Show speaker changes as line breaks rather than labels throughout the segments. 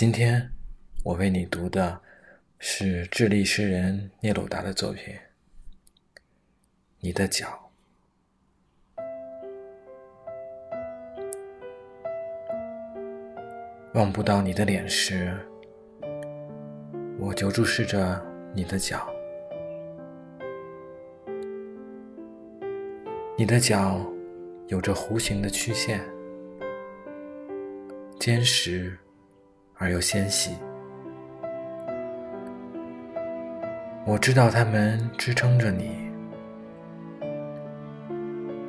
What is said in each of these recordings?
今天我为你读的是智利诗人聂鲁达的作品《你的脚》。望不到你的脸时，我就注视着你的脚。你的脚有着弧形的曲线，坚实。而又纤细，我知道它们支撑着你，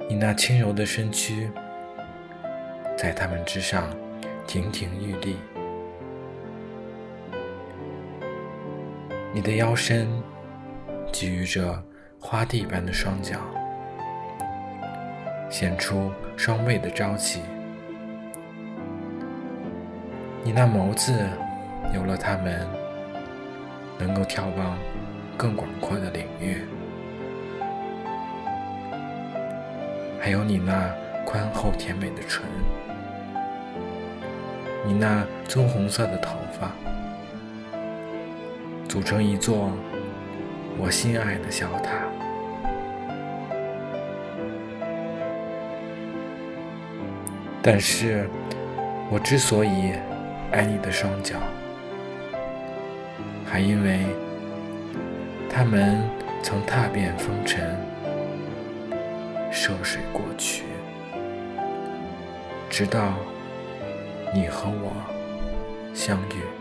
你那轻柔的身躯在它们之上亭亭玉立，你的腰身给予着花蒂般的双脚，显出双倍的朝气。你那眸子有了它们，能够眺望更广阔的领域。还有你那宽厚甜美的唇，你那棕红色的头发，组成一座我心爱的小塔。但是，我之所以……爱你的双脚，还因为他们曾踏遍风尘，涉水过去，直到你和我相遇。